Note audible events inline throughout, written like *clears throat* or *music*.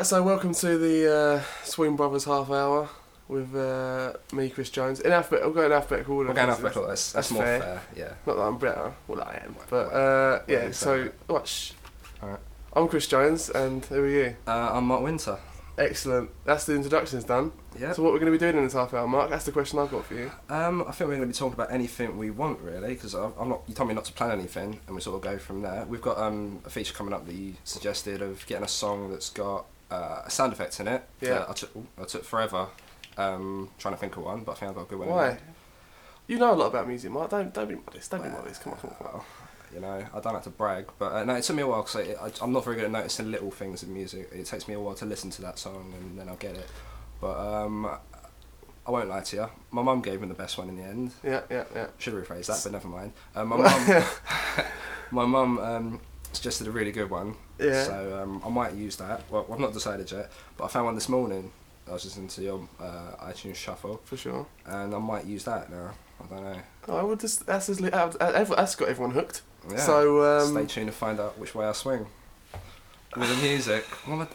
Right, so welcome to the uh, Swoon Brothers half hour with uh, me, Chris Jones. In alphabet, I'll go in alphabetical order. We're going because alphabetical. That's, that's, that's more fair. fair. Yeah. Not that I'm better, well I am, but uh, yeah. So, watch. Alright. I'm Chris Jones, and who are you? Uh, I'm Mark Winter. Excellent. That's the introductions done. Yeah. So, what we're going to be doing in this half hour, Mark? That's the question I've got for you. Um, I think we're going to be talking about anything we want, really, because I'm not. You told me not to plan anything, and we sort of go from there. We've got um, a feature coming up that you suggested of getting a song that's got uh, sound effect in it. Yeah. I took, I took forever um, trying to think of one, but I think I've got a good one. Why? You know a lot about music, Mark. Don't don't be modest. Don't be modest. Come on, come on, come on. Well, You know, I don't like to brag, but uh, no, it took me a while because I'm not very good at noticing little things in music. It takes me a while to listen to that song and then I'll get it. But um, I won't lie to you. My mum gave me the best one in the end. Yeah, yeah, yeah. Should have rephrased that, but never mind. Um, my *laughs* mum, *laughs* my mum um, suggested a really good one. Yeah. So um, I might use that. Well, I've not decided yet, but I found one this morning. I was listening to your uh, iTunes Shuffle, For sure. and I might use that now. I don't know. Oh, would just that's as li- uh, that's got everyone hooked. Yeah. So um, Stay tuned to find out which way I swing. With the music. *sighs* I-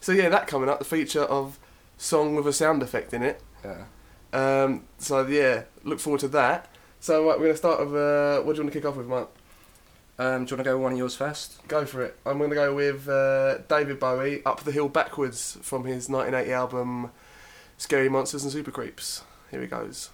So yeah, that coming up, the feature of song with a sound effect in it. yeah. Um, so yeah, look forward to that. So we're gonna start with uh, what do you want to kick off with, Mark? Um, do you want to go with one of yours first? Go for it. I'm gonna go with uh, David Bowie, "Up the Hill Backwards" from his 1980 album "Scary Monsters and Super Creeps." Here he goes.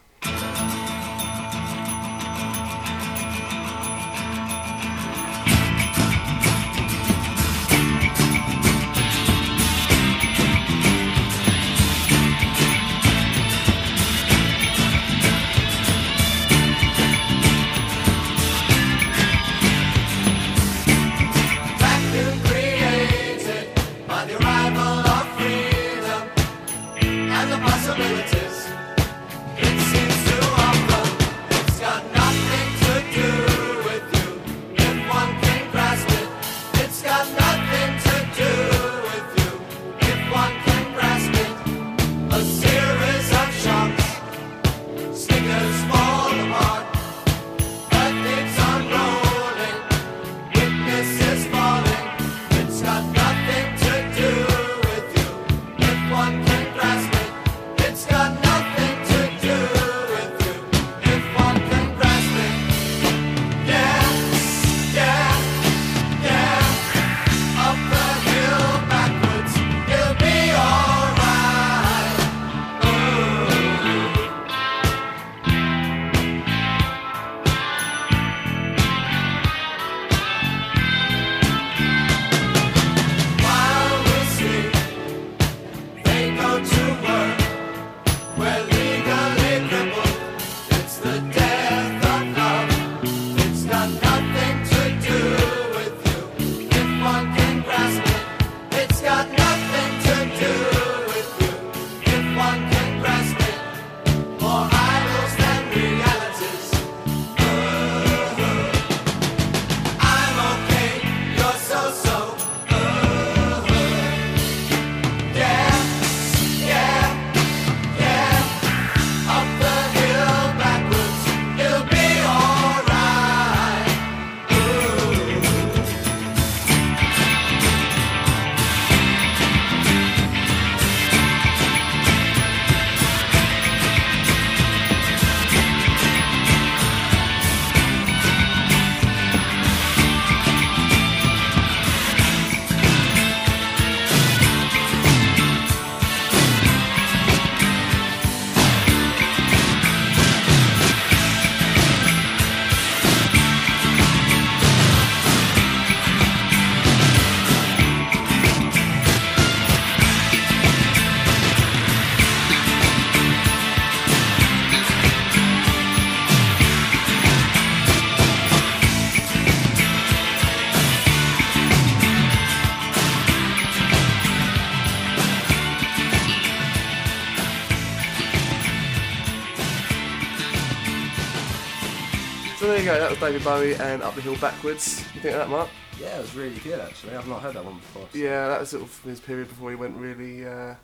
Was David Bowie and "Up the Hill Backwards." You think of that, Mark? Yeah, it was really good actually. I've not heard that one before. so- Yeah, that was sort of his period before he went really, uh,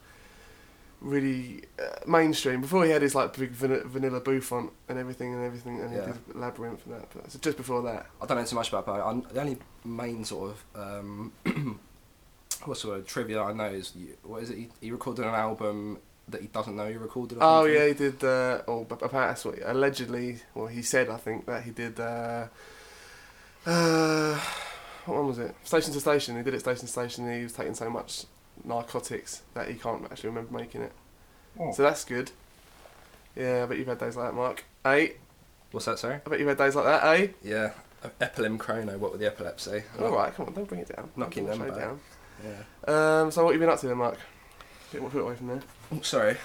really uh, mainstream. Before he had his like big van- vanilla on and everything and everything, and Yeah. he did Labyrinth and that. But so just before that, I don't know too much about Bowie. I'm, the only main sort of um, *clears throat* what's the word trivia I know is what is it? He, he recorded an album that he doesn't know he recorded. Or Oh something. yeah, he did. Uh, or but apparently, that's what allegedly, well, he said I think that he did. Uh, uh, what one was it? Station to Station. He did it station to station. And he was taking so much narcotics that he can't actually remember making it. Oh. So that's good. Yeah, I bet you've had days like that, Mark. Eh? What's that? Sorry. I bet you've had days like that, eh? Yeah, epilim chrono. What with the epilepsy? All right, come on, don't bring it down. Knocking them back. down. Yeah. Um, so what have you been up to then, Mark? Get put it away from there. Oh, sorry.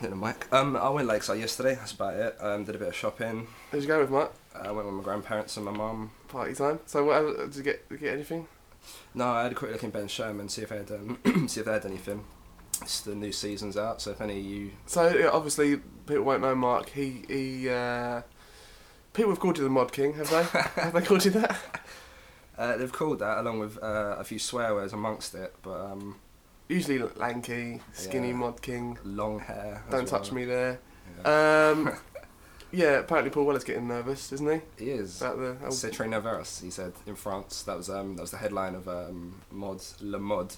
Hit the mic. Um, I went Lakeside yesterday. That's about it. Um, did a bit of shopping. Who'd you go with, Mark? I went with my grandparents and my mum. Party time. So what? Did you get get anything? No, I had a quick look in Ben Sherman, see if they had um, *clears throat* see if they had anything. It's the new season's out, so if any of you So yeah, obviously people won't know Mark. He he. Uh, people have called you the Mod King, have they? *laughs* have they called you that? uh, they've called that along with uh, a few swear words amongst it, but um, Usually lanky, skinny Yeah. Mod King. long hair. Don't touch well. me there. Yeah. Um, *laughs* yeah, apparently Paul Weller's getting nervous, isn't he? he is. About the oh, C'est très nerveux, he said in France. That was um, that was the headline of um, Mod Le Mod.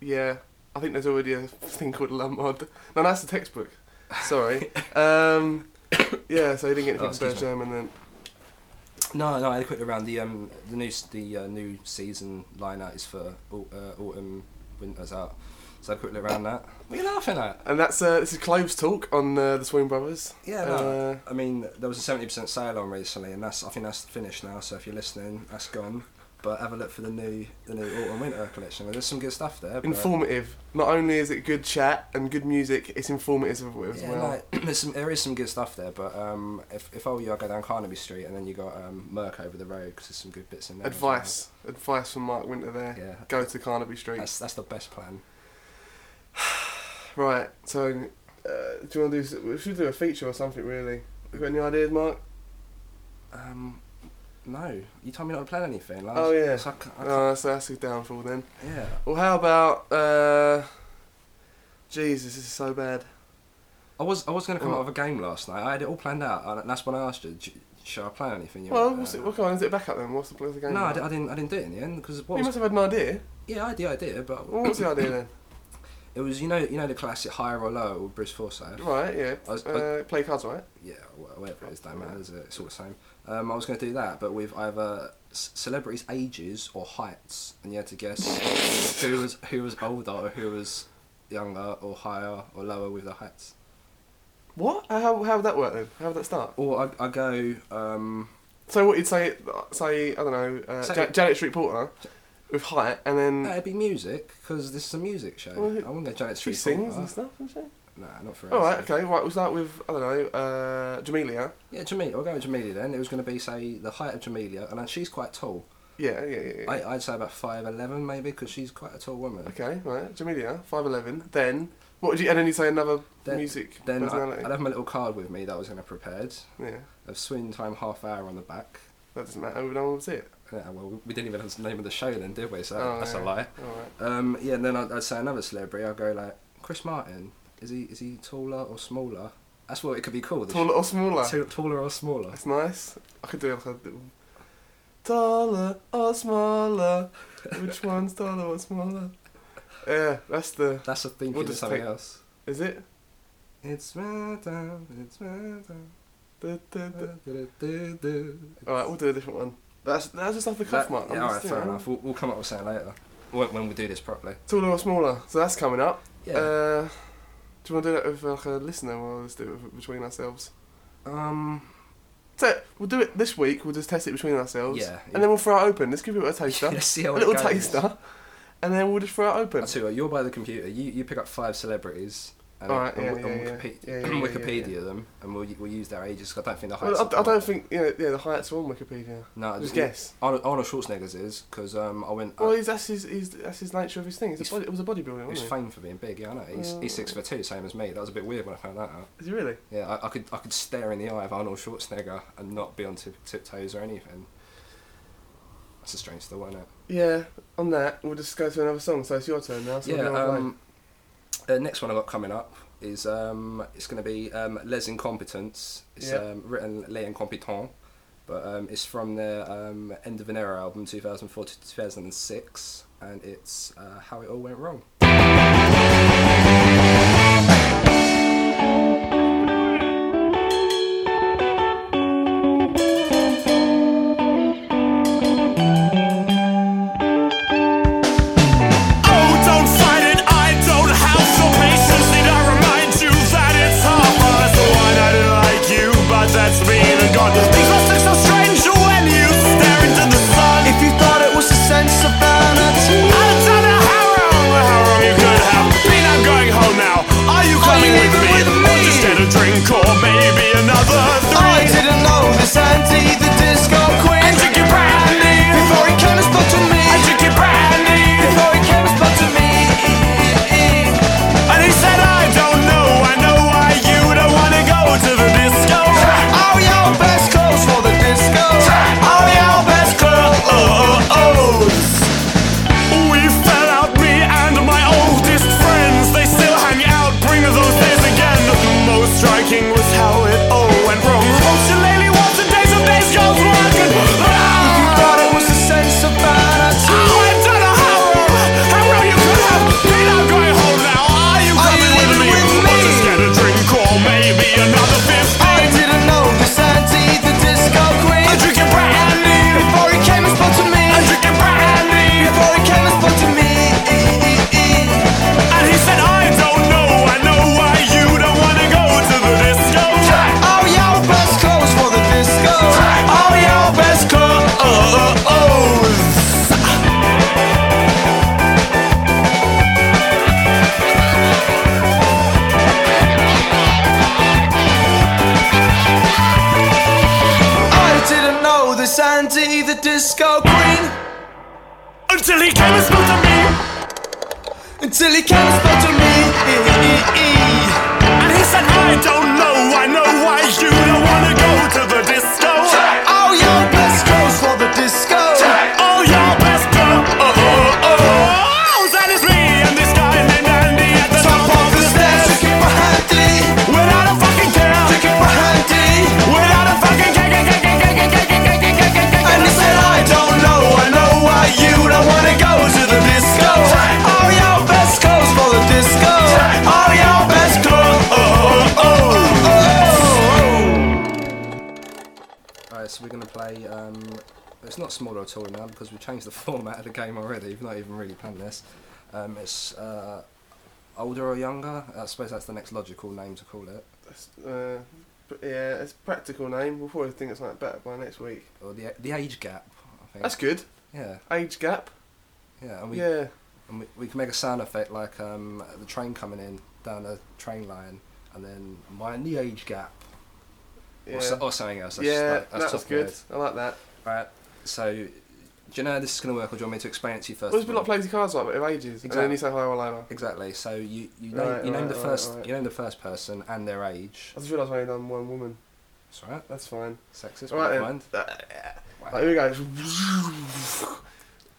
yeah. I think there's already a thing called La Mod. No, that's the textbook. Sorry. *laughs* um, yeah, so he didn't get Oh, anything excuse me. German then. No, no, I had a quick around the um the new the uh, new season lineup is for uh, autumn winter's out. So I had a quick look around that. What are you laughing at? And that's uh, this is Cloves talk on uh, the Swoon Brothers. Yeah, no. Uh, I mean, there was a seventy percent sale on recently, and that's I think that's finished now. So if you're listening, that's gone. But have a look for the new the new autumn winter collection. There's some good stuff there. informative. Not only is it good chat and good music, it's informative as Yeah, well. *clears throat* no, there's some, there is some good stuff there, but um, if, if I were you, I'd go down Carnaby Street and then you got um, Merc over the road because there's some good bits in there. as well. Advice, advice from Mark Winter there. Yeah. Go to Carnaby Street. That's, that's the best plan. *sighs* Right. So, uh, do you want to do? We should do a feature or something. Really. You got any ideas, Mark? Um, no, you told me not to plan anything. Like, Oh, yeah. so I can't- I Oh, so that's his downfall then. yeah. Well, how about? Uh, Jesus, this is so bad. I was I was going to come What? up with a game last night. I had it all planned out, and that's when I asked you, "Sh- should I plan anything? You Well, went, what's uh, it? What kind? Is it back up then? What's the, what's the game? No, I, di- I didn't. I didn't do it in the end because what you was, must have had an idea. yeah, I had the idea, but Well, was the idea then? *laughs* it was you know you know the classic higher or lower with Bruce Forsyth. Right. Yeah. I was- uh, play cards, right? Yeah, whatever it is, don't matter. It's it's all the same. Um, I was going to do that, but with either celebrities' ages or heights, and you had to guess who was who was older or who was younger or higher or lower with the heights. What? How how would that work then? How would that start? Or I, I go. Um, So what you'd say? Say I don't know. Uh, Ja- Janet Street Porter with height, and then no, it'd be music because this is a music show. Well, I wouldn't go Janet she Street. sings and stuff, doesn't she? Nah, not for All us. right. Okay. Right. We'll start with I don't know. Uh, Jamelia. Yeah, Jamelia. I'll go with Jamelia then. It was going to be say the height of Jamelia, and then she's quite tall. Yeah. Yeah. Yeah. yeah. I, I'd say about five eleven maybe because she's quite a tall woman. Okay. Right. Jamelia. Five eleven. Then what would you? And then you say another Then- music Then I, personality. I'd have my little card with me that I was going to prepared. yeah. Of swing time half hour on the back. That doesn't matter. No one will see it. Yeah, well, we didn't even have the name of the show then, did we? So Oh, that's yeah. a lie. Right. Um, yeah, and then I'd, I'd say another celebrity. I'd go like Chris Martin. Is he is he taller or smaller? That's what it could be called. the Taller or smaller? sh- taller or smaller. That's nice. I could do little. Taller or smaller? Which *laughs* one's taller or smaller? Yeah, that's the. That's a theme We'll for something take- else. Is it? It's time. It's. Du-du-du-du. Alright, we'll do a different one. That's that's just off the cuff, That- Mark. I'm yeah, alright, fair you enough. We'll, we'll come up with something later when, when we do this properly. Taller or smaller? So that's coming up. Yeah. Uh, do you want to do that with like a listener, or let's do it between ourselves? um. So we'll do it this week. We'll just test it between ourselves. Yeah. And then we'll throw it open. Let's give it a *laughs* taster. Let's see how a little goes. taster. And then we'll just throw it open. I'll tell you what, you're by the computer. You, you pick up five celebrities and, Alright, and, yeah, and yeah, Wikipedia, yeah. Them, and we'll we'll use their ages. I don't think the Well, heights. I, I don't think you know. Yeah, the heights are on Wikipedia. No, Just just guess. Arnold, Arnold Schwarzenegger's is because um, I went. Well, uh, he's, that's his, he's, that's his nature of his thing. He's a body, it was a bodybuilder, he's wasn't famed for being big. Yeah, I know. He's, he's six Uh, foot two, same as me. That was a bit weird when I found that out. he? Is he really? Yeah, I, I could I could stare in the eye of Arnold Schwarzenegger and not be on tip, tiptoes or anything. That's a strange thought, isn't it? Yeah. On that, we'll just go to another song. So it's your turn now. So yeah. what do you wanna Um, the next one I've got coming up is um, it's going to be um, Les Incompetents. It's Yeah. um, written Les Incompetents, but um, it's from the um, End of an Era album, 2004 to 2006, and it's uh, How It All Went Wrong. I suppose that's the next logical name to call it. That's, uh, yeah, it's a practical name. We'll probably think it's like better by next week. Or the the age gap. I think. That's good. yeah, Age gap. yeah, and we yeah. and we, we can make a sound effect like um, the train coming in down a train line, and then mind the age gap Yeah. or, so, or something else. That's, yeah, like, that's that was top good. I like that. Right. So, do you know how this is going to work, or do you want me to explain it to you first? Well, it's of been all? like Playsy cards like of ages. And then Exactly. you say or over. Exactly. So you you name, Right, you name right, the right, first right. you name the first person and their age. I just realised I only done one woman. That's right. That's fine. Sexist. Alright Right, then. Uh, Right, here we go.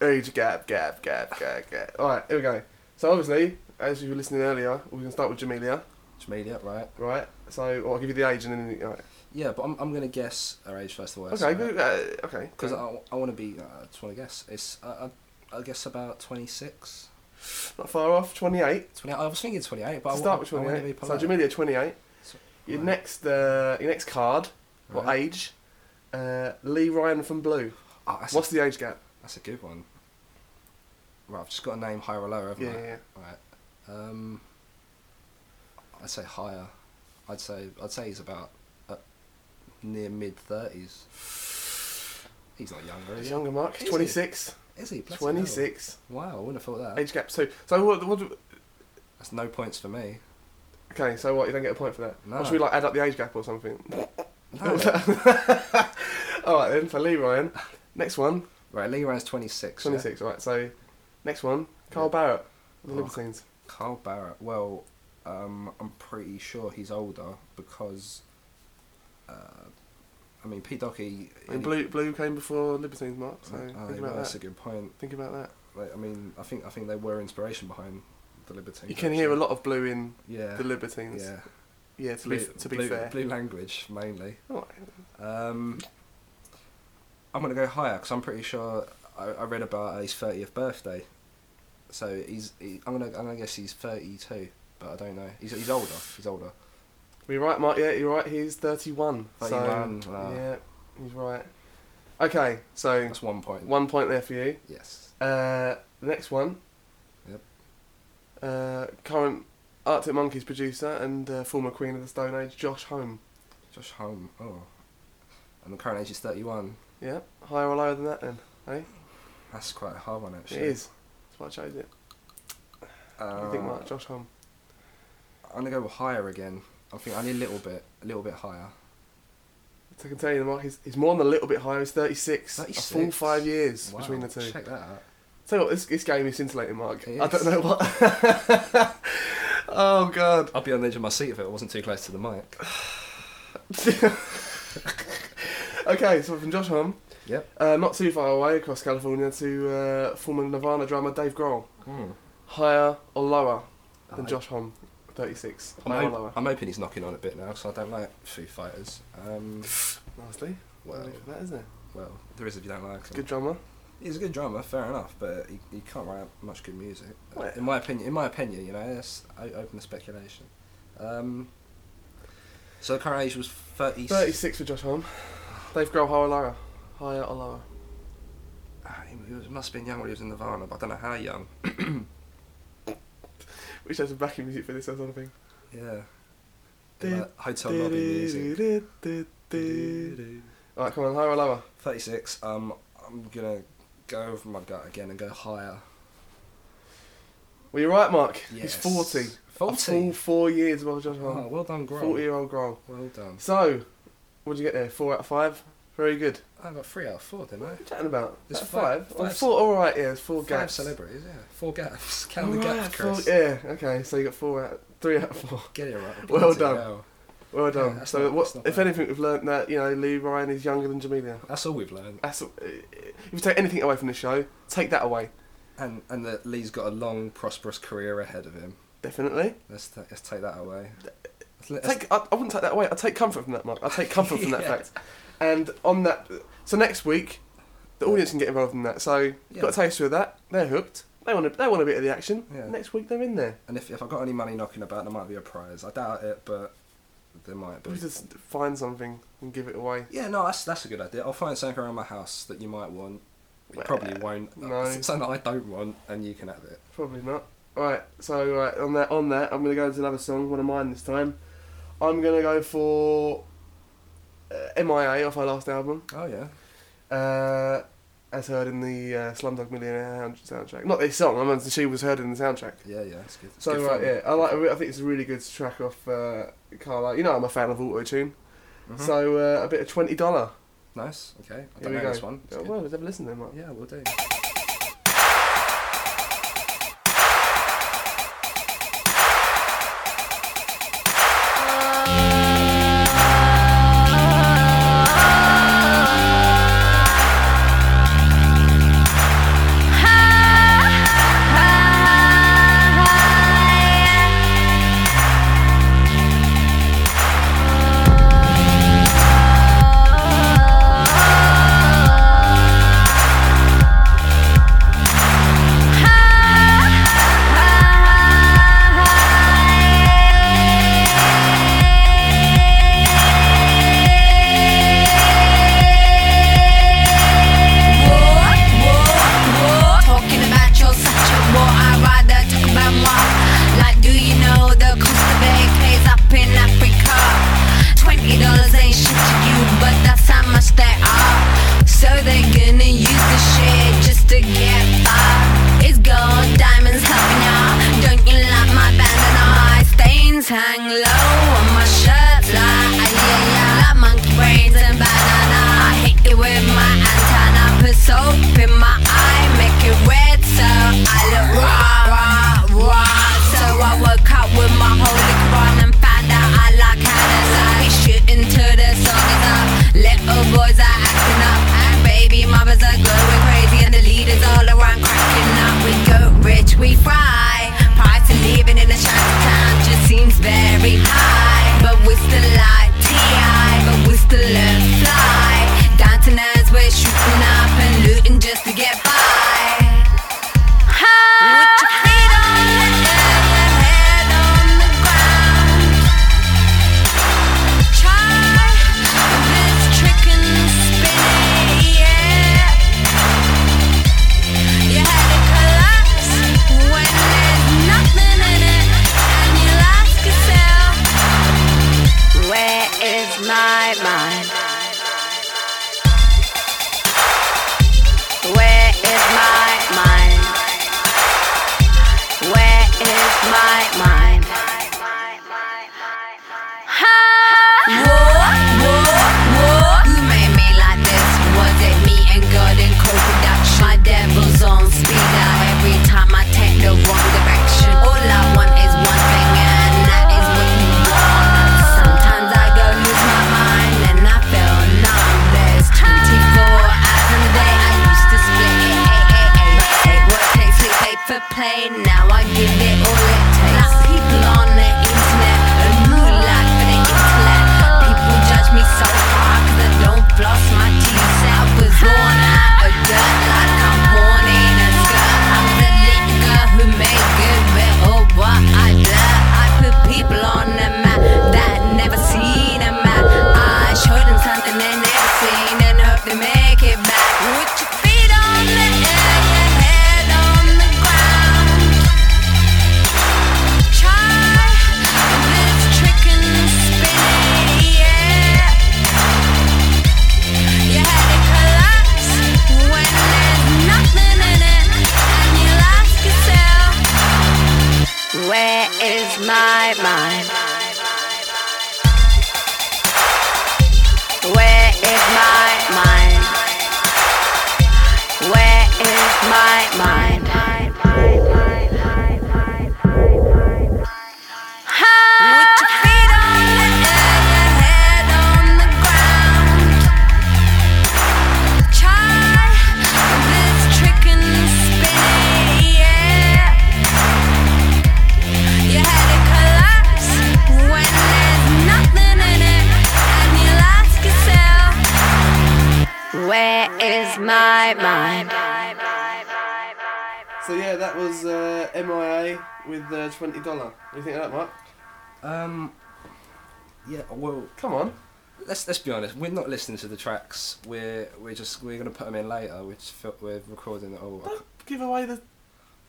*laughs* Age gap, gap, gap, gap, gap. Alright, here we go. So obviously, as you were listening earlier, we can start with Jamelia, Jamelia, right? right? So or I'll give you the age and then you, right. Yeah, but I'm, I'm going to guess her age first of all. Okay. Uh, okay. Because. I, I want to be. Uh, I just want to guess. It's uh, I, I guess about 26. not far off. Twenty-eight. 20, I was thinking 28, but To I, start with I want to twenty-eight. So. Jamelia, twenty-eight. So- Your right. next, uh, your next card. What Right. age? Uh, Lee Ryan from Blue. Oh, What's a, the age gap? that's a good one. Right, I've just got a name higher or lower, haven't Yeah, I? yeah, Right. Um, I'd say higher. I'd say I'd say he's about uh, near mid thirties. He's not younger. He's younger, Mark. Is he? Twenty-six. Is he? Bloody hell. Twenty-six. Wow, I wouldn't have thought that. Age gap. So, so what? what do- That's no points for me. okay, so what? You don't get a point for that. No. Or should we like add up the age gap or something? No. *laughs* All right then. So Lee Ryan. Next one. right, Lee Ryan's 26. yeah? 26. All right. So next one. Carl Barât. The Oh. Libertines. Carl Barât. Well, um, I'm pretty sure he's older because, Uh, I mean, Pete Doherty. And Blue Blue came before Libertines, Mark. So Oh, think uh, yeah, about that's that. a good point. Think about that. Like, I mean, I think I think they were inspiration behind the Libertines. You can hear a lot of Blue in Yeah. the Libertines. Yeah. Yeah. To blue, be to be blue, fair. blue language mainly. Oh, right. Um, I'm gonna go higher because I'm pretty sure I, I read about his 30th birthday. So he's. He, I'm gonna. I'm gonna guess he's 32, but I don't know. He's he's older. He's older. You're right, Mark. Yeah, you're right. He's 31. 31, So, wow. yeah, he's right. Okay, so That's one point. one point there for you. Yes. Uh, the next one. Yep. Uh, current Arctic Monkeys producer and uh, former Queen of the Stone Age, Josh Homme. Josh Homme. Oh. And the current age is 31. Yeah, higher or lower than that then? Hey, That's quite a hard one actually. it is. That's why I chose it. Uh, What do you think, Mark? Josh Homme. I'm gonna go higher again. I think I need a little bit, a little bit higher. So I can tell you, Mark, he's, he's more than a little bit higher. He's 36. A full five years Wow, between the two. Check that out. Tell you what, this, this game is scintillating, Mark. It I don't know what. *laughs* oh, God. I'd be on the edge of my seat if it wasn't too close to the mic. *laughs* okay, so from Josh Homme, Yep. uh, not too far away across California to uh, former Nirvana drummer Dave Grohl. Hmm. Higher or lower than I- Josh Homme, 36. I'm, hop- lower? I'm hoping he's knocking on a bit now because I don't like Foo Fighters. Um, *sighs* Nicely. well, that isn't it? well, there is if you don't like him. Good drummer. He's a good drummer, fair enough, but he, he can't write much good music. Well- in my opinion, in my opinion, you know, that's o- open to speculation. Um, so the current age was 30. 36 for Josh Homme. Dave Grohl, higher or lower? Higher or lower? Ah, he was, must have been young when he was in Nirvana, but I don't know how young. *clears throat* We should have some backing music for this or something. Yeah. Like hotel lobby music. Alright, come on, higher or lower? 36. Um, I'm gonna go with my gut again and go higher. Well, you're right, Mark. Yes. He's 40. A 40. full four years above Josh Oh, well done, Grohl. 40 year old Grohl. Well done. So, what did you get there? Four out of five? Very good. I got three out of four, didn't I? What are you chatting about? There's Is that five- five? Five- four, alright, yeah, it's four Five gaps. celebrities, yeah. Four gaps. *laughs* Count the Alright, gaps, four- Chris. yeah, okay, so you got four out, three out of four. *laughs* Get it right. Well done. hell. Well done. Yeah, so, not- what, if bad. anything, we've learnt that, you know, Lee Ryan is younger than Jamelia. That's all we've learned. That's, all, eh, eh, if you take anything away from the show, take that away. And and that Lee's got a long, prosperous career ahead of him. Definitely. Let's ta- let's take that away. Let's- Take, I, I wouldn't take that away. I take comfort from that, Mark. I take comfort from that *laughs* Yeah. fact. And on that, so next week, the audience can get involved in that. So you've Yeah. got a taster of that. They're hooked. They want a, they want a bit of the action. Yeah. Next week they're in there. and if if I got any money knocking about, there might be a prize. I doubt it, but there might be. We just find something and give it away. Yeah, no, that's that's a good idea. I'll find something around my house that you might want. You probably won't. no. *laughs* Something that I don't want, and you can have it. Probably not. Right. So right, on that on that, I'm gonna go into another song. One of mine this time. I'm gonna go for uh, MIA off our last album. Oh yeah. Uh, as heard in the uh, Slumdog Millionaire soundtrack. Not this song. I mean, she was heard in the soundtrack. Yeah, yeah, it's good. So good right, fun. yeah, I like. I think it's a really good track off uh, Kala. You know, I'm a fan of auto tune. Mhm. So uh, a bit of twenty dollar. Nice. Okay. I Here don't we know go. this one. Oh, well, let's have a listen then, Mark. Yeah, we'll do. Yeah, well, Come on. let's let's be honest. We're not listening to the tracks. We're we're just we're gonna put them in later. We're just fil- we're recording it all. Don't give away the.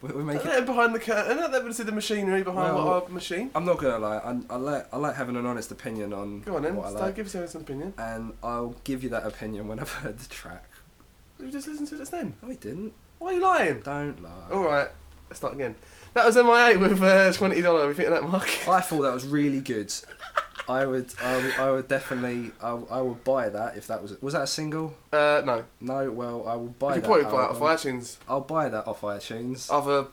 We're, we're Let making. them behind the curtain. Let them see the machinery behind Well- our machine. I'm not gonna lie. I, I like I like having an honest opinion on Go on then. what I Start, like, give us an honest opinion. and I'll give you that opinion when I've heard the track. You just listen to it just then. No, we didn't. Why are you lying? Don't lie. All right. Let's start again. That was MIA with uh, twenty dollar. We think of that, Mark. I thought that was really good. *laughs* I would, I would, I would definitely, I, I would buy that if that was. Was that a single? Uh, no. No. Well, I will buy You that. could probably buy it off album. iTunes. I'll buy that off iTunes. Other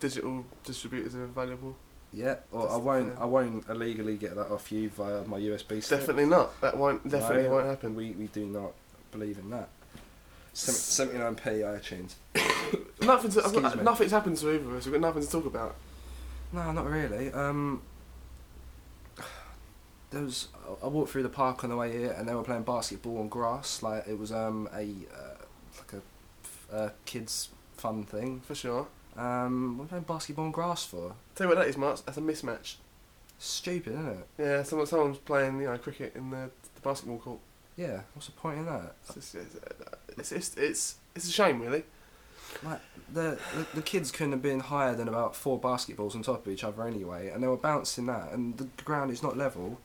digital distributors are available. yeah. Or I won't. I won't illegally get that off you via my USB stick. Definitely not. That won't. Definitely No, won't happen. We, we do not believe in that. Seventy nine p iTunes. *coughs* Nothing. To, Excuse me. nothing's happened to either of us. We've got nothing to talk about. No, not really. Um, there was I walked through the park on the way here, and they were playing basketball on grass. Like it was um a uh, like a uh, kids fun thing. For sure. Um, what are playing basketball on grass for? Tell you what that is, Mark. That's a mismatch. Stupid, isn't it? Yeah, someone someone's playing you know cricket in the, the basketball court. Yeah. What's the point in that? It's just, it's, it's it's it's a shame, really. Like the, the the kids couldn't have been higher than about four basketballs on top of each other anyway, and they were bouncing that, and the ground is not level.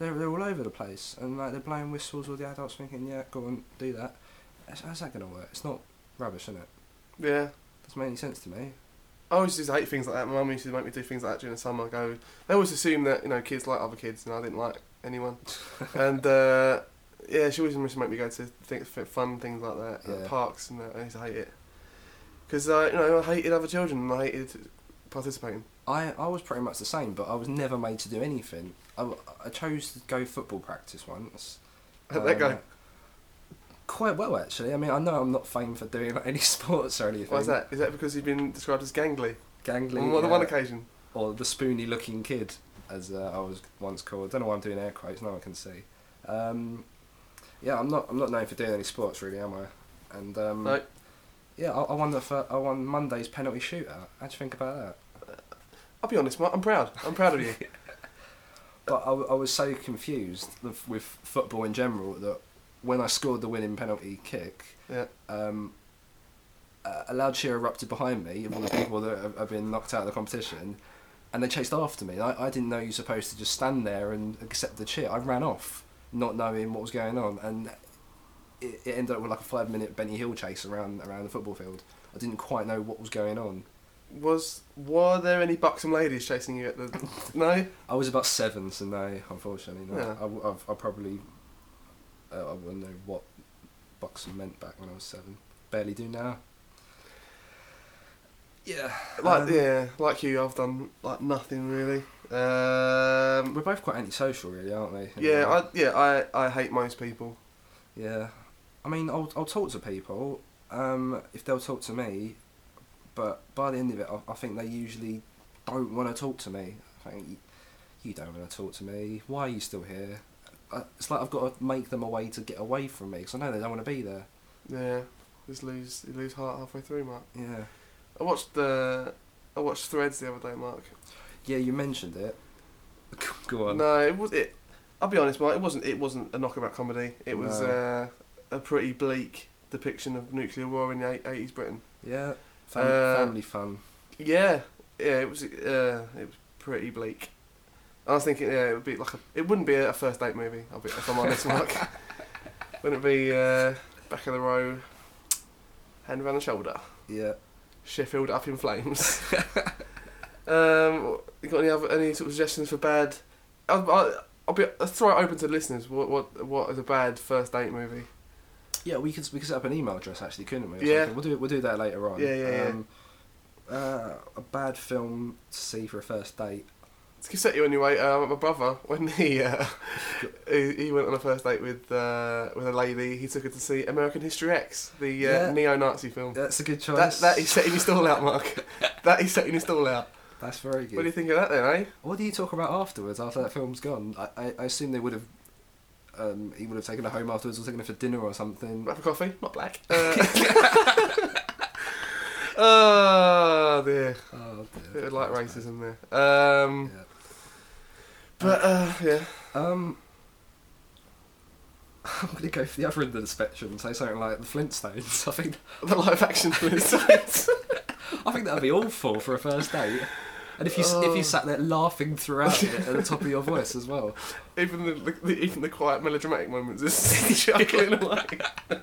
They're they're all over the place, and like they're blowing whistles with the adults thinking, yeah, go on, do that. How's, how's that gonna work? It's not rubbish, isn't it? Yeah. Doesn't make any sense to me. I always used to hate things like that. My mum used to make me do things like that during the summer. Go, they always assume that you know kids like other kids, and I didn't like anyone. *laughs* and uh, yeah, she always used to make me go to things, fun things like that, Yeah. parks, and that. I used to hate it because uh, you know I hated other children and I hated participating. I, I was pretty much the same, but I was never made to do anything. I, I chose to go football practice once. *laughs* How'd that go? Um, Quite well, actually. I mean, I know I'm not famed for doing like, *laughs* any sports or anything. Why's that? Is that because you've been described as gangly Gangly. on more than one occasion? or the spoony looking kid, as uh, I was once called. don't know why I'm doing air quotes. No one can see. Um, yeah, I'm not. I'm not known for doing any sports, really, am I? And um, No. yeah, I, I won the I won Monday's penalty shootout. How'd you think about that? I'll be honest, Mark. I'm proud. I'm proud of you. *laughs* But I was so confused with, with football in general that when I scored the winning penalty kick, Yeah. um, uh, a loud cheer erupted behind me of all the people that have, have been knocked out of the competition, and they chased after me. I, I didn't know you're supposed to just stand there and accept the cheer. I ran off, not knowing what was going on, and it, it ended up with like a five minute Benny Hill chase around around the football field. I didn't quite know what was going on. Was were there any buxom ladies chasing you at the? *laughs* no. I was about seven, so no, unfortunately, no. Yeah. I, I've- I probably uh, I wouldn't know what buxom meant back when I was seven. Barely do now. Yeah, Like um, yeah, like you, I've done like nothing really. Um, We're both quite antisocial, really, aren't we? yeah, I yeah I, I hate most people. Yeah, I mean, I'll I'll talk to people um, if they'll talk to me, but by the end of it, I, I think they usually don't want to talk to me. I think you, you don't want to talk to me. Why are you still here? Uh, It's like I've got to make them a way to get away from me because I know they don't want to be there. Yeah, just lose you lose heart halfway through, Mark. Yeah, I watched the I watched Threads the other day, Mark. yeah, you mentioned it. *laughs* Go on. No, it was it. I'll be honest, Mark. It wasn't it wasn't a knockabout comedy. It was No. uh, a pretty bleak depiction of nuclear war in the eighties Britain. Yeah, fam- Uh, family fun. Yeah, yeah, it was. Uh, it was pretty bleak. I was thinking, yeah, it would be like a. It wouldn't be a first date movie. I'll be, if I'm honest, Mark. *laughs* wouldn't it be uh, back of the row, hand around the shoulder, Yeah, Sheffield up in flames. *laughs* Um, you got any other any sort of suggestions for bad? I'll, I'll, I'll be I'll throw it open to listeners. What what what is a bad first date movie? Yeah, we could we could set up an email address actually, couldn't we? Yeah. something? We'll do we'll do that later on. Yeah, yeah, yeah. Um, uh, a bad film to see for a first date. To set you anyway, uh, my brother when he, uh, *laughs* he he went on a first date with uh, with a lady, he took her to see American History X, the uh, Yeah. neo-Nazi film. That's a good choice. That that is setting your stall out, Mark. *laughs* that is setting your stall out. That's very good. What do you think of that then, eh? What do you talk about afterwards after that film's gone? I, I, I assume they would have. Um, he would have taken her home afterwards or taken her for dinner or something. Black for coffee, not black. *laughs* Uh, oh *laughs* dear, Oh, dear. bit of light That's bad. racism there. Um, Yeah. but uh, yeah, Um, *laughs* I'm going to go for the other end of the spectrum and say something like the Flintstones. I think the live action Flintstones. I think that'd be awful for a first date. And if you s if Oh. you sat there laughing throughout it at the top of your voice as well. *laughs* even the, the, the even the quiet melodramatic moments is *laughs* chuckling away. *laughs*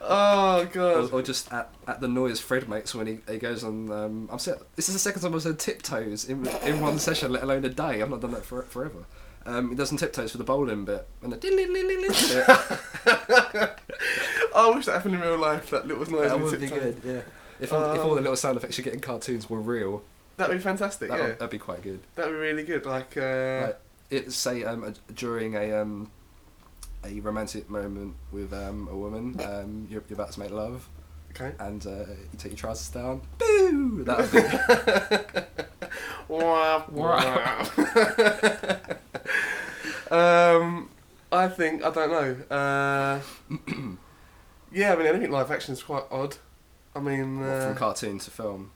oh god. or just at, at the noise Fred makes when he, he goes on. Um, I'm set, This is the second time I've said tiptoes in in one session, let alone a day. I've not done that for forever. Um, he does some tiptoes for the bowling bit and the bit. I wish that happened in real life. That little noise. that would be good. Yeah. If all, if all the Um, little sound effects you get in cartoons were real, That'd be fantastic. that yeah, would that'd be quite good. that'd be really good. Like, uh, Like, it say um, a, during a um, a romantic moment with um, a woman, um, you're, you're about to make love, okay. and uh, you take your trousers down. Boo! That would be *laughs* wow! Wow! um, I think I don't know. Uh, *coughs* yeah, I mean anything live action is quite odd. I mean, what, uh, from cartoon to film.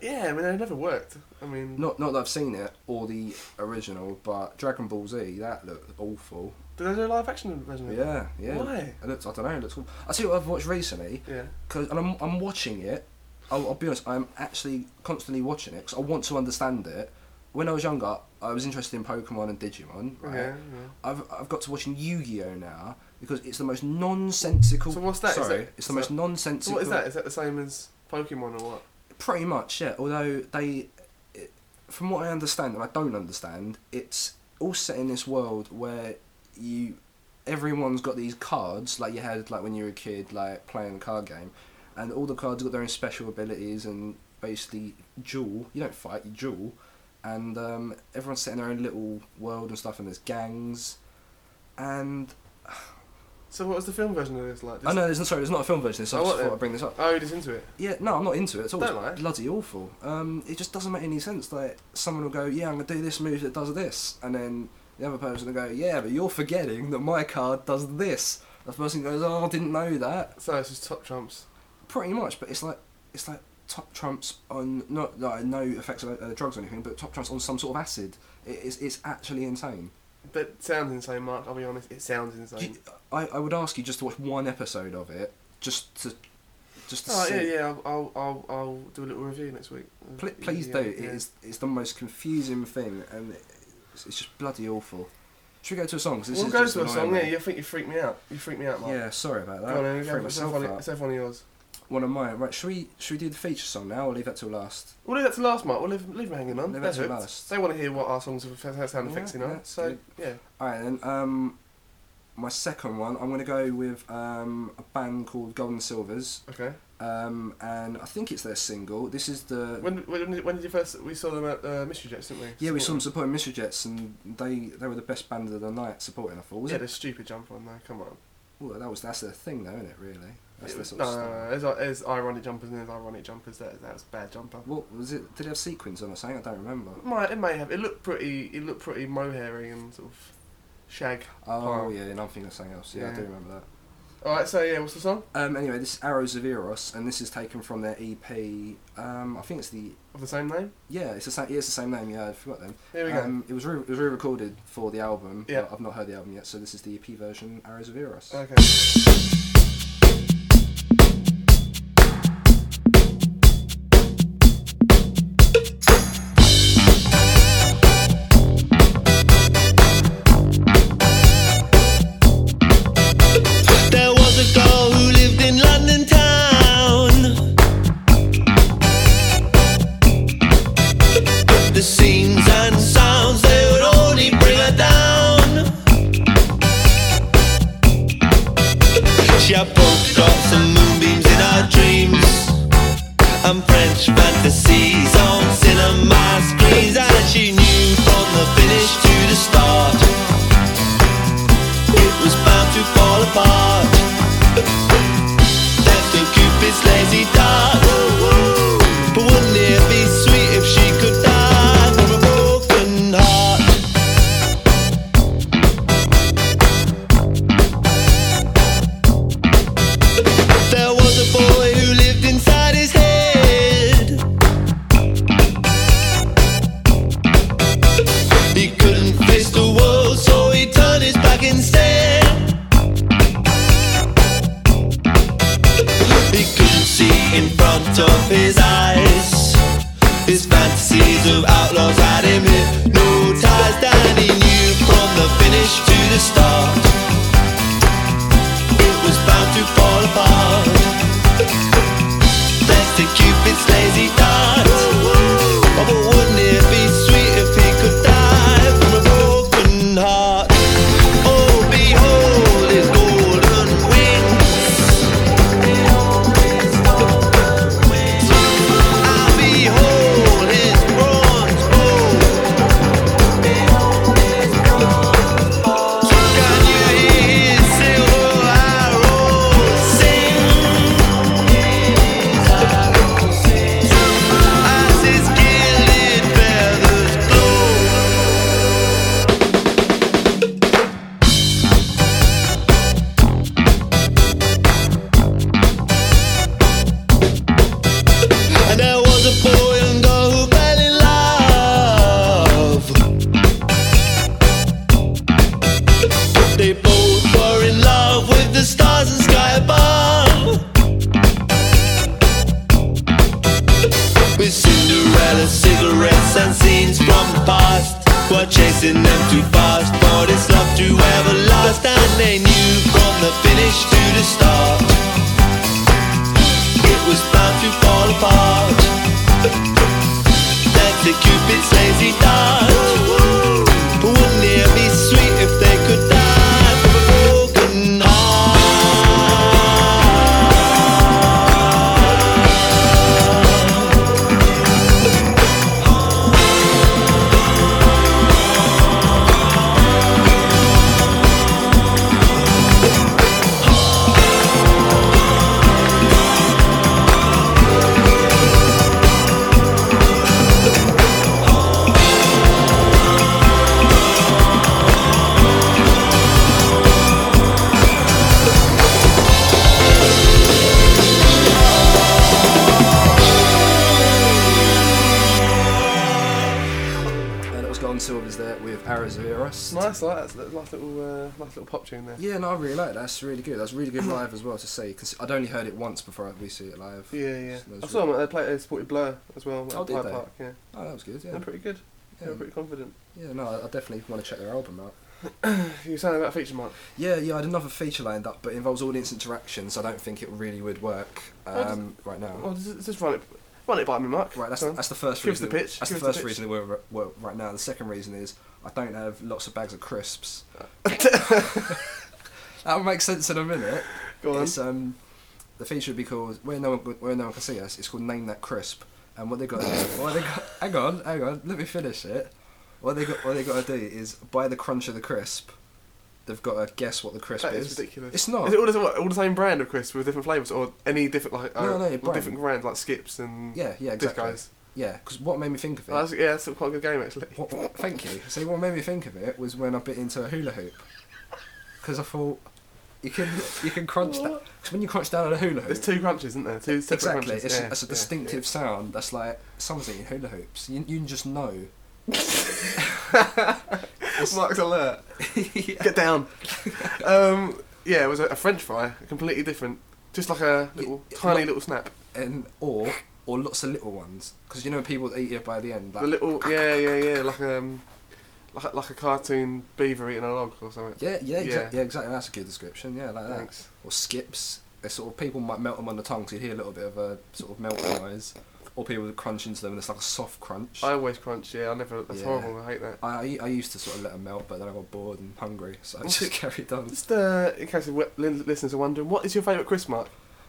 yeah, I mean it never worked. I mean, Not not that I've seen it or the original, but Dragon Ball Z that looked awful. did they do a live action version? of it? Yeah, yeah. Why? It looks, I don't know. It looks. I see what I've watched recently. Yeah. Cause, and I'm, I'm watching it. I'll, I'll be honest, I'm actually constantly watching it because I want to understand it. When I was younger, I was interested in Pokemon and Digimon. Right? Yeah, yeah. I've, I've got to watching Yu-Gi-Oh now because it's the most nonsensical. So what's that? Sorry, that- it's the most So nonsensical. what is that? Is that the same as Pokemon or what? Pretty much, yeah. Although they, it, from what I understand, and I don't understand, it's all set in this world where you, everyone's got these cards like you had like when you were a kid, like playing a card game, and all the cards got their own special abilities and basically duel. You don't fight, you duel, and um, everyone's set in their own little world and stuff, and there's gangs, and So what was the film version of this like? I know there's sorry, there's not a film version. Of this, so I Oh, just what thought? I'd bring this up. Oh, you're just into it. Yeah, no, I'm not into it. It's all Don't lie. bloody awful. Um, it just doesn't make any sense. Like someone will go, "Yeah, I'm gonna do this move that does this," and then the other person will go, "Yeah, but you're forgetting that my card does this." The person goes, "Oh, I didn't know that." So it's just top trumps. Pretty much, but it's like it's like top trumps on not like no effects of uh, drugs or anything, but top trumps on some sort of acid. It, it's it's actually insane. But it sounds insane, Mark. I'll be honest. It sounds insane. you- I, I would ask you just to watch one episode of it, just to just to Oh see. yeah, yeah. I'll, I'll, I'll, I'll do a little review next week. Pl- please Yeah, do. yeah. It's it's the most confusing thing, and it's, it's just bloody awful. Should we go to a song? this We'll is go to a song. me. Yeah, you think you freaked me out. You freaked me out, Mark. Yeah, sorry about that. Go on, then, Freak go, let's, have myself out. let's have one of yours. One of mine. Right, should we should we do the feature song now, or leave that till last? We'll leave that to last, Mark. We'll leave, leave them hanging on. Leave that to hooked. last. They want to hear what our songs have sound effects in yeah, So yeah. All right, then. Um, my second one, I'm going to go with um, a band called Golden Silvers, Okay. um, and I think it's their single. This is the When when did, when did you first? We saw them at uh, Mystery Jets, didn't we? yeah, we saw them supporting Mystery Jets, and they they were the best band of the night supporting. I thought was yeah, it? the stupid jump on there. Come on. Well, that was that's their thing, though, isn't it? Really, that's It their sort no, of no, no, no. There's, there's ironic jumpers and there's ironic jumpers. That that was a bad jumper. What was it? Did it have sequins on or something? I don't remember. It might it may have. It looked pretty. It looked pretty mohairy and sort of shag. Oh Pile. yeah, and I'm thinking of something else. Yeah, I do remember that. All right. So yeah, what's the song Um, anyway, this is Arrows of Eros, and this is taken from their EP. Um, I think it's the of the same name? yeah, it's the same. Yeah, it's the same name. Yeah, I forgot them. Here we go. Um, it was re- it was re-recorded for the album. Yeah. but I've not heard the album yet, so this is the EP version, Arrows of Eros. Okay. at the seas on cinema screens, and she knew from the finish to the start it was bound to fall apart. Left the Cupid's lazy dart. To say Because I'd only heard it once before we see it live. Yeah, yeah. So I saw them. They played. They supported Blur as well. Oh, at did Hyde they? Park. Yeah, Oh, that was good. Yeah, they're pretty good. yeah, They're pretty confident. yeah. No, I definitely want to check their album out. *coughs* You were saying about feature mark. Yeah, yeah. I had another feature lined up, but it involves audience interaction, so I don't think it really would work um, right now. Well, just, just run it, run it by me, Mark. Right, that's, that's the first Give us reason. the pitch. That's Give the first the reason we're, we're right now. The second reason is I don't have lots of bags of crisps. *laughs* That'll make sense in a minute. Go on. It's, um, the feature would be called where no one where no one can see us. It's called Name That Crisp. And what they got, *coughs* what they got, hang on, hang on, let me finish it. What they got, what they got to do is by the crunch of the crisp, they've got to guess what the crisp That is. ridiculous. It's not. Is it all the, what, all the same brand of crisps with different flavours, or any different like No, uh, no, or brand. different brands like Skips and Yeah, yeah, exactly. Guys? Yeah, because what made me think of it. Oh, that's, yeah, that's quite a good game actually. What, what- thank you. See, what made me think of it was when I bit into a hula hoop. Because I thought you can you can crunch that. Because when you crunch down on a hula hoop, There's two crunches, isn't there? Two separate exactly, crunches. it's, yeah, it's a yeah, distinctive sound. That's like someone's eating hula hoops. You, you just know. yeah. *laughs* Mark's alert. *laughs* Get down. um, yeah, it was a, a French fry, completely different. Just like a little Yeah, tiny like- little snap. and or or lots of little ones. Because you know people eat it by the end. Like, The little yeah yeah yeah like um like a, like a cartoon beaver eating a log or something. yeah, yeah, Yeah. exactly. Yeah, exactly. That's a good description. Yeah, like that. Or skips. Sort of people might melt them on the tongue, so you hear a little bit of a sort of melt noise. Or people would crunch into them, and it's like a soft crunch. I always crunch. Yeah, I never. That's Yeah. horrible. I hate that. I, I used to sort of let them melt, but then I got bored and hungry, so I just *laughs* carried on. Just uh, in case the listeners are wondering, what is your favourite crisp, Mark?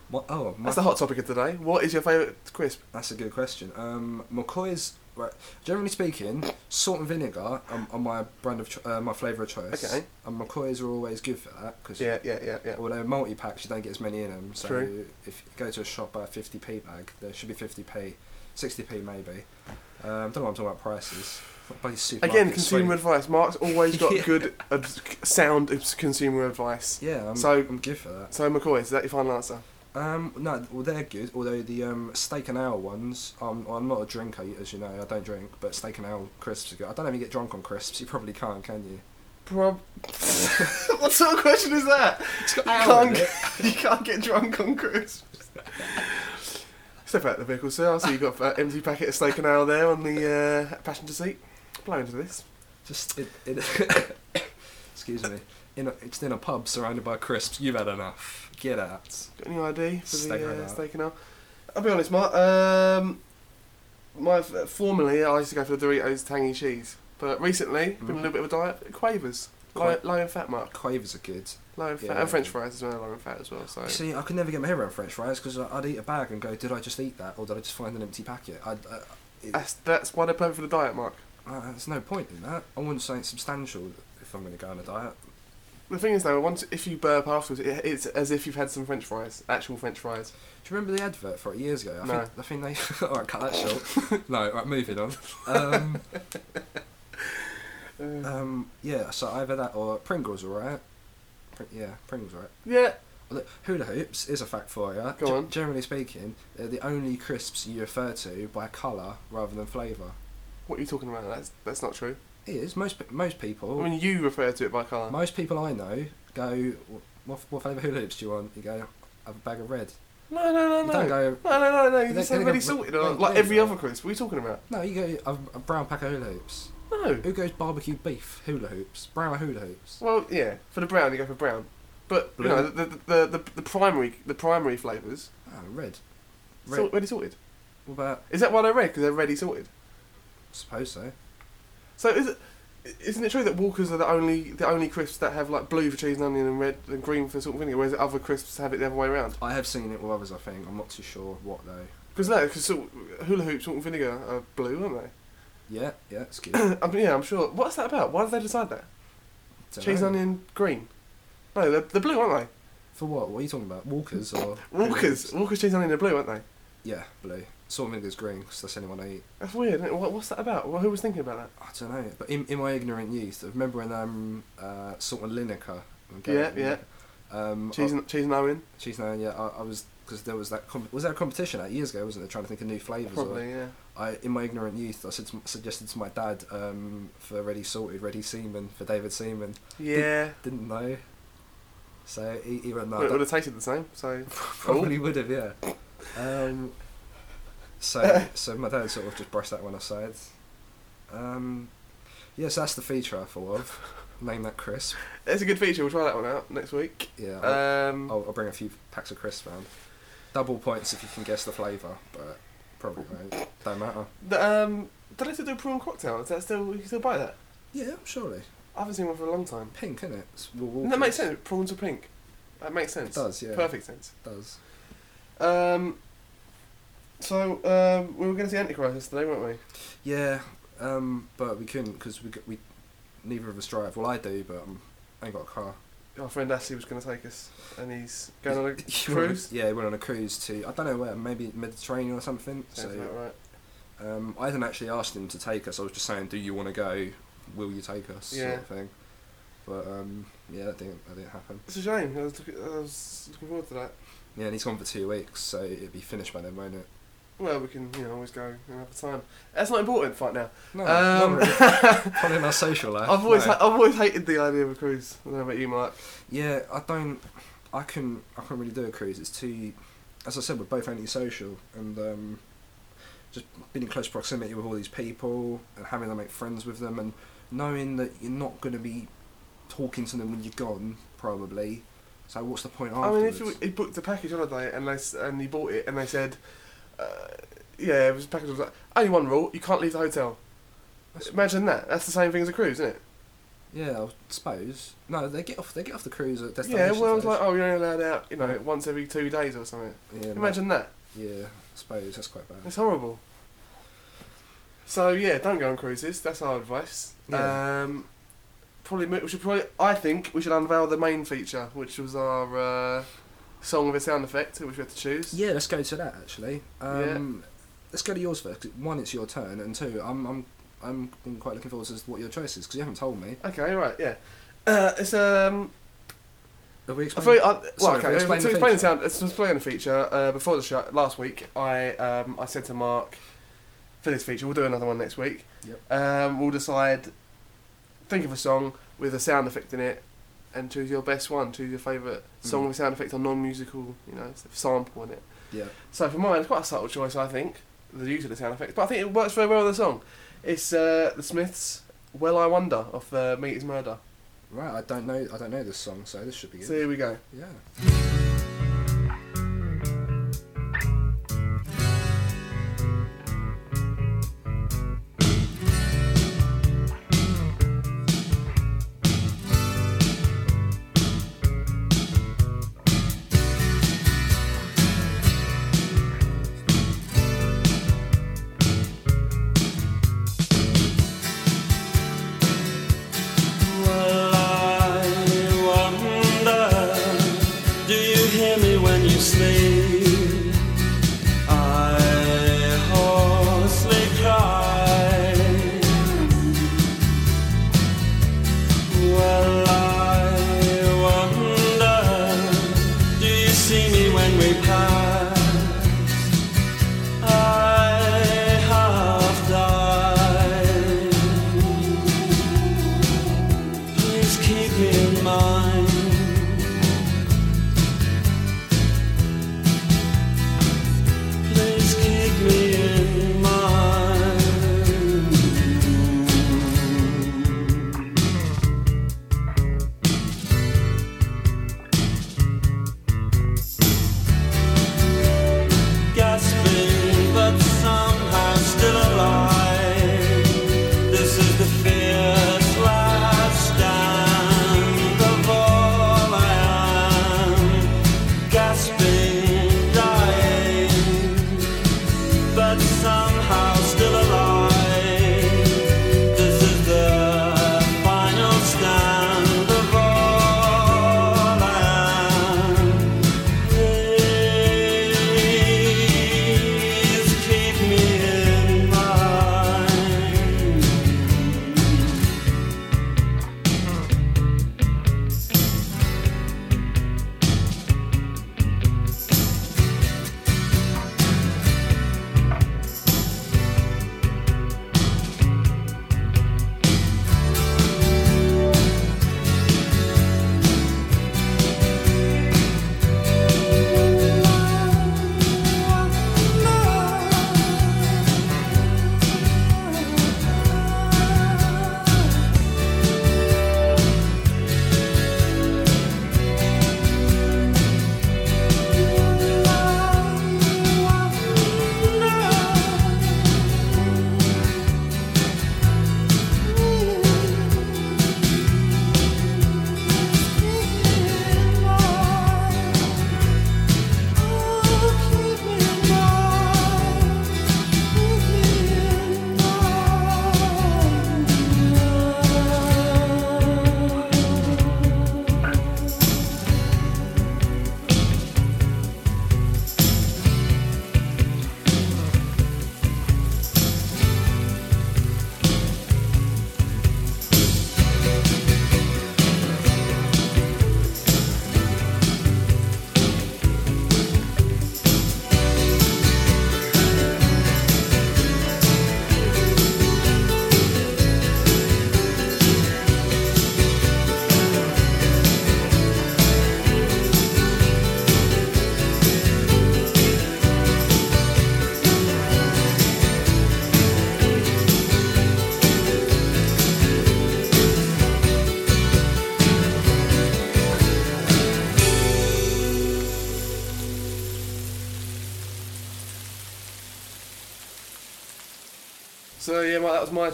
What? Oh, my, That's the hot topic of today. What is your favourite crisp? that's a good question. Um, McCoy's, right, generally speaking, salt and vinegar are, are my brand of cho- uh, my flavour of choice. Okay. And McCoy's are always good for that because Yeah, yeah, yeah, yeah. although multi packs you don't get as many in them. So True. if you go to a shop buy a 50p bag, there should be 50p, 60p maybe. Um, don't know what I'm talking about prices. Again, consumer advice. Mark's always got Yeah. *laughs* good, sound consumer advice. Yeah, I'm, So- I'm good for that. So McCoy, is that your final answer? Um, no, well they're good. Although the um, steak and ale ones, um, I'm not a drinker, as you know. I don't drink, but steak and ale crisps are good. I don't know if you get drunk on crisps. You probably can't, can you? Prob. *laughs* what sort of question is that? You can't, get, *laughs* you can't get drunk on crisps. Step out the vehicle, sir. I see you've got an empty packet of steak and ale there on the uh, passenger seat. Blow into this. Just it, it *coughs* excuse me. In a, it's in a pub surrounded by crisps. You've had enough. Get out. Got any ID for Steak the uh, steak and ale? I'll be honest, Mark. Um, my formerly I used to go for the Doritos tangy cheese, but recently been a little bit of a diet. Quavers, low, Qua- low in fat, Mark. Quavers are good. Low in fat, Yeah. and French fries as well. Low in fat as well. So See, I could never get my head around French fries because I'd eat a bag and go, "Did I just eat that, or did I just find an empty packet?" I'd, uh, it, that's that's why they're playing for the diet, Mark. uh, there's no point in that. I want something substantial if I'm going to go on a diet. The thing is though, once if you burp afterwards, it, it's as if you've had some French fries, actual French fries. Do you remember the advert for it years ago? I No. think, I think they. *laughs* Alright, cut that short. *laughs* no, right, moving on. Um, um, yeah, so either that or Pringles, alright? Pr- yeah, Pringles, right? Yeah, Look, hula hoops is a fact for you. Go on. Generally speaking, they're the only crisps you refer to by colour rather than flavour. what are you talking about? That's that's not true. It is. Most most people, I mean, you refer to it by colour. most people I know go, what, what flavour hula hoops do you want? You go, have a bag of red. No, no, no, You no. don't go, No, no, no, no. You just say really salted, or like every other crisp. What are you talking about? no, you go, a, a brown pack of hula hoops. No. Who goes barbecue beef hula hoops? Brown hula hoops. Well, yeah. For the brown, you go for brown. But you know, the the, the, the, the primary the primary flavours, Oh, ah, red. Red. salt, ready sorted. What about? Is that why they're red? Because they're ready sorted. Suppose so. So is it? Isn't it true that Walkers are the only the only crisps that have like blue for cheese and onion and red and green for salt and vinegar, whereas other crisps have it the other way around? I have seen it with others. I think I'm not too sure what though. Because no, because hula hoop, salt and vinegar are blue, aren't they? Yeah, yeah, it's good. *coughs* I mean, yeah, I'm sure. What's that about? Why did they decide that? Cheese, onion, green. No, they're, they're blue, aren't they? For what? What are you talking about? Walkers or? Walkers, Walkers cheese, onion, are blue, aren't they? Yeah, blue. Salt and vinegar's green because that's the only one I eat. That's weird. Isn't it? What, what's that about? Well, who was thinking about that? I don't know. But in, in my ignorant youth, I remember when um uh Salt and Lineker? Yeah, yeah. Um, Cheese, I, and, cheese and cheese and Yeah, I, I was because there was that com- was there a competition that years ago, wasn't there? Trying to think of new flavours. or- Probably, yeah. I, in my ignorant youth, I said to, suggested to my dad um, for ready salted, ready seaman for David Seaman. Yeah. Didn't know. So he, he went no. Well, it that would have tasted the same. So *laughs* probably would have, yeah. Um, so *laughs* so my dad sort of just brushed that one aside. Um, yes, that's the feature I thought of. Name that crisp. it's a good feature. We'll try that one out next week. Yeah, I'll, Um, I'll, I'll bring a few packs of crisps round. Double points if you can guess the flavour, but probably won't. Don't matter. the, um, did I still do a prawn cocktail? Is that still you can still buy that? Yeah, surely. I haven't seen one for a long time. Pink, Will And that makes sense. Prawns are pink. That makes sense. It does, yeah. Perfect sense. does. Um, so um, we were going to see Antichrist yesterday, weren't we? Yeah, um, but we couldn't because we, we neither of us drive. Well, I do, but um, I ain't got a car. Our friend Ashley was going to take us, and he's *laughs* going on a cruise. yeah, he went on a cruise to I don't know where, maybe Mediterranean or something. Sounds about So right. um, I hadn't actually asked him to take us. I was just saying, do you want to go? Will you take us? Yeah. Sort of thing. But um, yeah, that didn't that didn't happen. It's a shame. I was, looking, I was looking forward to that. Yeah, and he's gone for two weeks, so it'd be finished by then, won't it? Well, we can you know always go another time. That's not important right now. No, Um, not really. *laughs* Probably in our social life. I've always no. ha- I've always hated the idea of a cruise. I don't know about you, Mark. Yeah, I don't. I can. I can't really do a cruise. It's too. As I said, we're both antisocial, and um, just being in close proximity with all these people and having to make friends with them, and knowing that you're not going to be talking to them when you're gone, probably. So what's the point I mean, if you, he booked a package holiday and they and he bought it and they said, yeah, it was package. Was like only one rule: you can't leave the hotel. That's- Imagine that. That's the same thing as a cruise, isn't it? yeah, I suppose. No, they get off. They get off the cruise at Yeah. destination. Well, I was stage. like, oh, you're only allowed out, you know, once every two days or something. yeah, Imagine that. yeah, I suppose that's quite bad. It's horrible. So yeah, don't go on cruises. That's our advice. Yeah. Um, probably mo- we should probably. I think we should unveil the main feature, which was our uh, song with a sound effect, which we had to choose. Yeah, let's go to that actually. Um, Let's go to yours first. One, it's your turn, and two, I'm I'm I'm been quite looking forward to what your choice is because you haven't told me. Okay. Right. Yeah. Uh, it's um. Have we explained? I, well, Sorry, okay. can you explain to explain the sound, let's explain the feature. Uh, before the show last week, I um, I said to Mark, for this feature, we'll do another one next week. Yep. Um, we'll decide, think of a song with a sound effect in it, and choose your best one. Choose your favourite song Mm. with sound effect or non-musical, you know, sample in it. Yeah. So for mine, it's quite a subtle choice, I think, the use of the sound effects, but I think it works very well with the song. It's uh, the Smiths' "Well I Wonder" off uh, "Meat Is Murder." Right, I don't know. I don't know this song, so this should be good. So here we go. Yeah.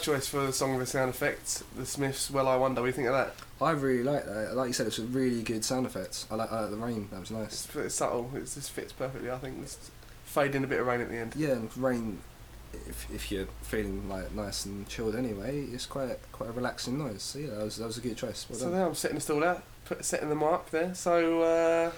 Choice for the song with the sound effects. The Smiths' "Well I Wonder." What do you think of that? I really like that. Like you said, it's a really good sound effects. I like, I like the rain. That was nice. It's, it's subtle. It just fits perfectly. I think. It's fade in a bit of rain at the end. Yeah, and rain. If, if you're feeling like nice and chilled anyway, it's quite quite a relaxing noise. So yeah, that was that was a good choice. Well so there, I'm setting the stall out, put setting the mark there. So uh,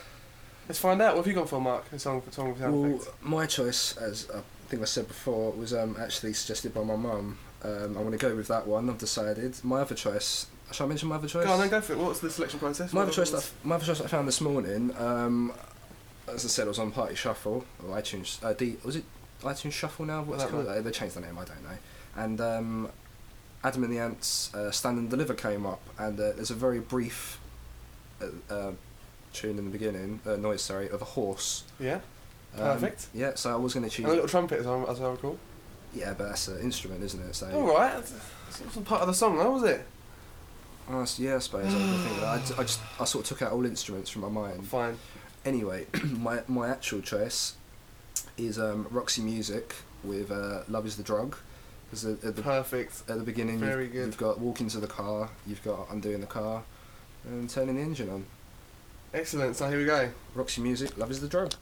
let's find out. What have you gone for, Mark? The song for song with sound Well, effects. my choice, as I think I said before, was um, actually suggested by my mum. Um, I'm going to go with that one. I've decided. My other choice. Shall I mention my other choice? Go on, then go for it. What's the selection process? My other choice, that, I- my other choice that I found this morning, um, as I said, it was on Party Shuffle or iTunes. Uh, D, was it iTunes Shuffle now? What's it called? They they changed the name. I don't know. And um, Adam and the Ants, uh, Stand and Deliver came up, and uh, there's a very brief uh, uh, tune in the beginning, uh, noise sorry, of a horse. Yeah. Um, Perfect. Yeah, so I was going to choose. And a little trumpet, as I, as I recall. Yeah, but that's an instrument, isn't it? So. All right. It wasn't part of the song, though, was it? Oh, yeah, I suppose. I, think. I, I just I sort of took out all instruments from my mind. Fine. Anyway, *clears throat* my my actual choice is um, Roxy Music with uh, "Love Is the Drug." Because at, at the Perfect. at the beginning, Very you've, good. you've got walk into the car, you've got undoing the car, and turning the engine on. Excellent. So here we go. Roxy Music, "Love Is the Drug."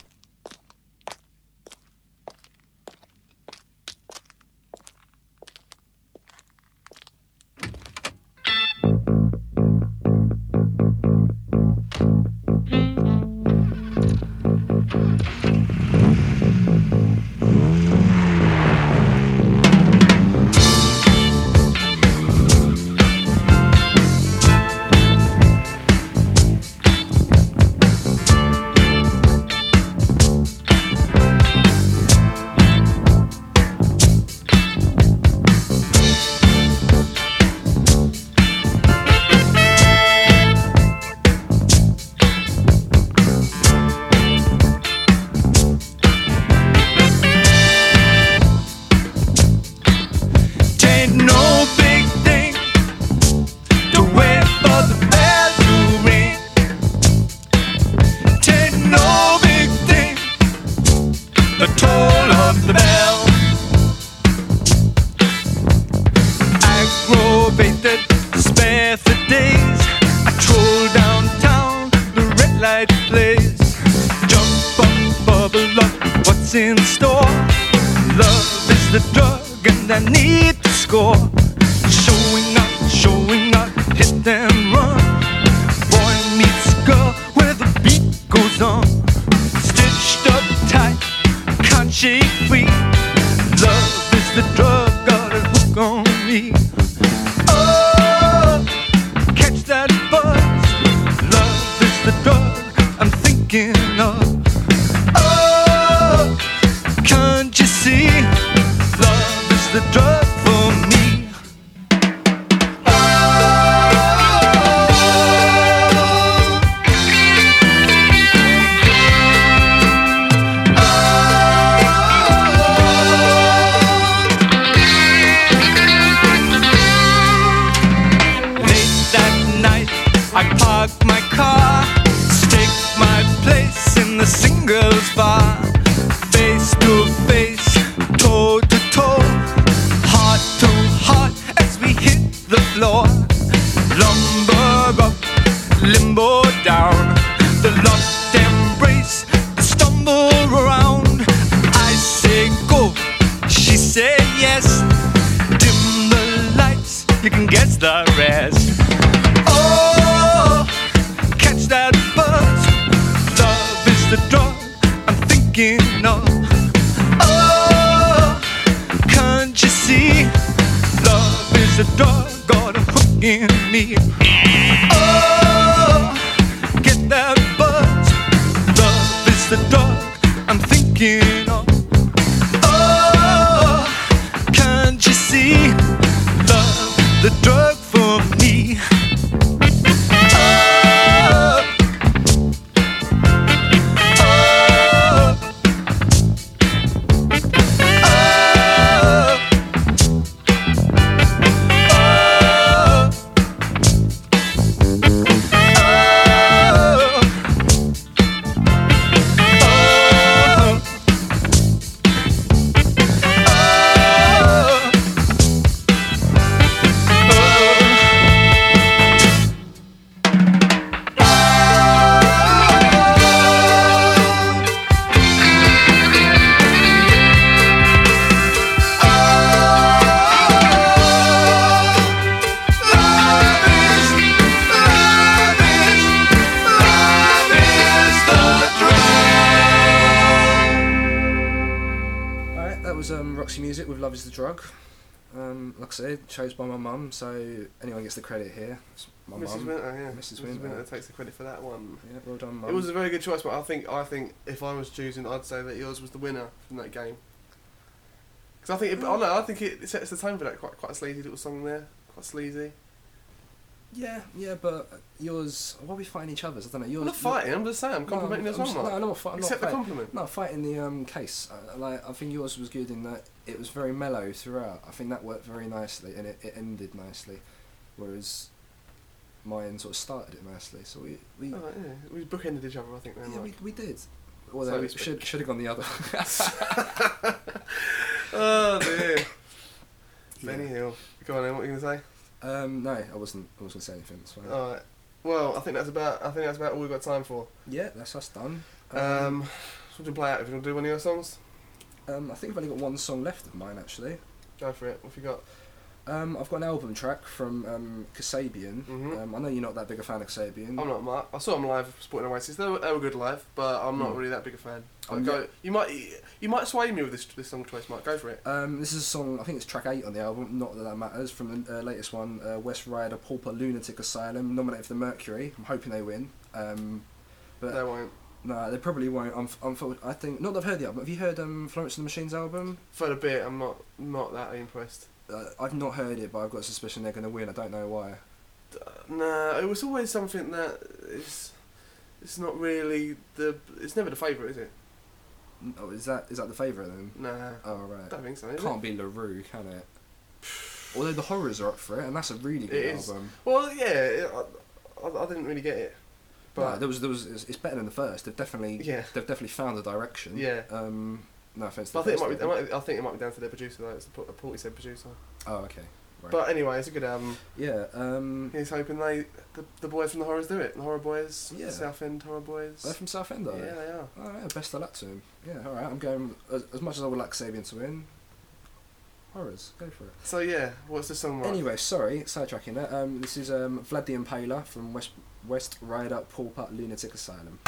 Can guess the rest. Oh, catch that buzz. Love is the drug I'm thinking of. Oh, can't you see? Love is the drug, got a hook in me. Oh, the credit here. It's my Mrs. mum. Winter, yeah. Mrs. Winter. takes the credit for that one. Yeah, well done, mum. It was a very good choice, but I think I think if I was choosing, I'd say that yours was the winner from that game. Because I think, it, oh no, I think it sets the tone for that. Quite quite a sleazy little song there, quite sleazy. Yeah, yeah, but yours. Why are we fighting each other's? I don't know. Yours. I'm not fighting. I'm just saying. I'm complimenting no, as I'm well. No, I'm not, fi- I'm not Accept the fighting. compliment. No, fighting the um, case. Uh, like I think yours was good in that it was very mellow throughout. I think that worked very nicely and it, it ended nicely, whereas mine sort of started it nicely. So we we Oh, yeah. We bookended each other, I think. Then, yeah, we, we did. So Although we we should should have gone the other. *laughs* *laughs* oh dear. *laughs* Yeah. Benny Hill. Go on then. What are you gonna say? Um, no, I wasn't. I wasn't gonna say anything. It's fine. All right. Well, I think that's about. I think that's about all we've got time for. yeah, that's us done. Um, so we can play out. If you want to do one of your songs, um, I think I've only got one song left of mine actually. go for it. What have you got? Um, I've got an album track from um, Kasabian. Mhm. Um, I know you're not that big a fan of Kasabian. I'm not. I saw them live, Sporting Oasis. They were, they were good live, but I'm not Mm. really that big a fan. Um, go, yeah. You might you might sway me with this this song choice, Mark. Go for it. Um, this is a song, I think it's track 8 on the album, not that that matters, from the uh, latest one, uh, West Ryder Pauper Lunatic Asylum, nominated for the Mercury. I'm hoping they win. Um, but they won't. no, they probably won't. I'm, I'm, I think, not that I've heard the album. Have you heard um, Florence and the Machine's album? For a bit, I'm not not that impressed. Uh, I've not heard it, but I've got a suspicion they're going to win. I don't know why. Uh, nah, it was always something that is. It's not really the. It's never the favourite, is it? Oh, is that is that the favourite then? Nah, Oh, right. Don't think so. Is Can't it? be La Roux, can it? Although the horrors are up for it, and that's a really good It is. album. Well, yeah, it, I, I, I didn't really get it, But but there was there was it's it's better than the first. They've definitely Yeah. they've definitely found a direction. Yeah. Um, no offense. To but I think it might, be, it might, I think it might be down to their producer though. It's the Port- Portishead producer. Oh, okay. Right. But anyway, it's a good album. yeah. Um, He's hoping they, the, the boys from the Horrors do it. The Horror Boys, Yeah. South End Horror Boys. they're from Southend, are yeah, they? they are. Oh, yeah, best of luck to him. Yeah, all right. I'm going as, as much as I would like Sabian to win. Horrors, go for it. So yeah, what's the song? Mark? Anyway, sorry, sidetracking that. Um, this is um, Vlad the Impaler from West West Ryder Pauper Lunatic Asylum.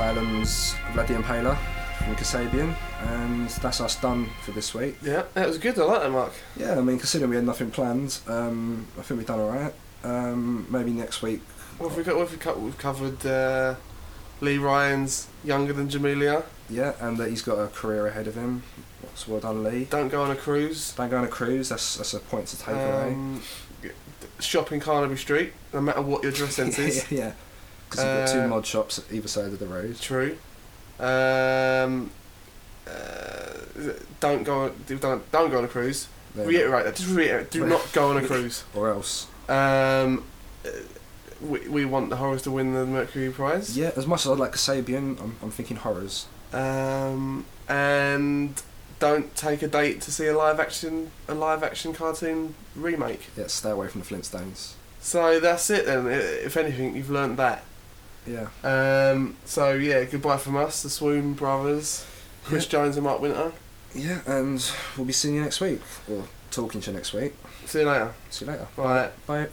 Vlad the Impaler from Kasabian, and that's us done for this week. Yeah, that was good. I like that, Mark. Yeah, I mean, considering we had nothing planned, um, I think we've done alright. Um, maybe next week. What have we got? What have we we've covered? Uh, Lee Ryan's younger than Jamelia. Yeah, and that he's got a career ahead of him. So well done, Lee. Don't go on a cruise. Don't go on a cruise. That's that's a point to take away. Um, shop in Carnaby Street, no matter what your dress sense *laughs* is. yeah, because you've got two Uh, mod shops at either side of the road. True. Um, uh, don't go. On, do- don't don't go on a cruise. There. Reiterate that. Just reiterate. Do not go on a *laughs* cruise. Or else. Um, we, we want the horrors to win the Mercury Prize. Yeah, as much as I'd like Kasabian, I'm, I'm thinking horrors. Um, and don't take a date to see a live action a live action cartoon remake. Yeah, stay away from the Flintstones. So that's it then. If anything, you've learnt that. Yeah. Um, so yeah, goodbye from us, the Swoon Brothers, Chris Jones and Mark Winter. Yeah, and we'll be seeing you next week. Or talking to you next week. See you later. See you later. Bye. Bye.